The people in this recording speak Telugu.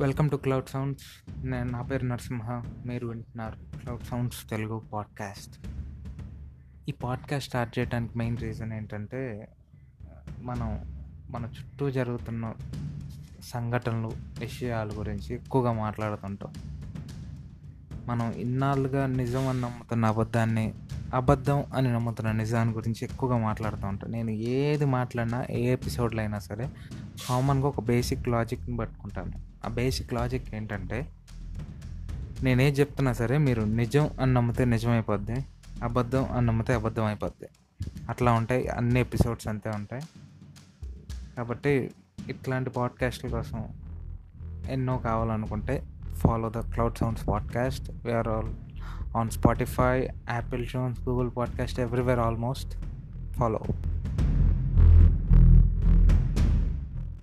Welcome to cloud sounds. నేను నా పేరు నరసింహ. మీరు వింటున్నారు క్లౌడ్ సౌండ్స్ తెలుగు పాడ్కాస్ట్. ఈ పాడ్కాస్ట్ స్టార్ట్ చేయడానికి మెయిన్ రీజన్ ఏంటంటే మనం మన చుట్టూ జరుగుతున్న సంఘటనలు విషయాల గురించి ఎక్కువగా మాట్లాడుతుంటాం. మనం ఇన్నాళ్ళుగా నిజం అని నమ్ముతున్న అబద్ధాన్ని అబద్ధం అని నమ్ముతున్న నిజాన్ని గురించి ఎక్కువగా మాట్లాడుతూ ఉంటాను నేను ఏది మాట్లాడినా ఏ ఎపిసోడ్లో అయినా సరే కామన్గా ఒక బేసిక్ లాజిక్ని పట్టుకుంటాను. ఆ బేసిక్ లాజిక్ ఏంటంటే నేనేం చెప్తున్నా సరే మీరు నిజం అని నమ్మితే నిజమైపోద్ది అబద్ధం అని నమ్మితే అబద్ధం అయిపోద్ది. అట్లా ఉంటాయి అన్ని ఎపిసోడ్స్ అంతే ఉంటాయి. కాబట్టి ఇట్లాంటి పాడ్కాస్ట్ల కోసం ఎన్నో కావాలనుకుంటే follow the Cloud Sounds podcast we are all on Spotify Apple షోన్స్ Google podcast everywhere almost follow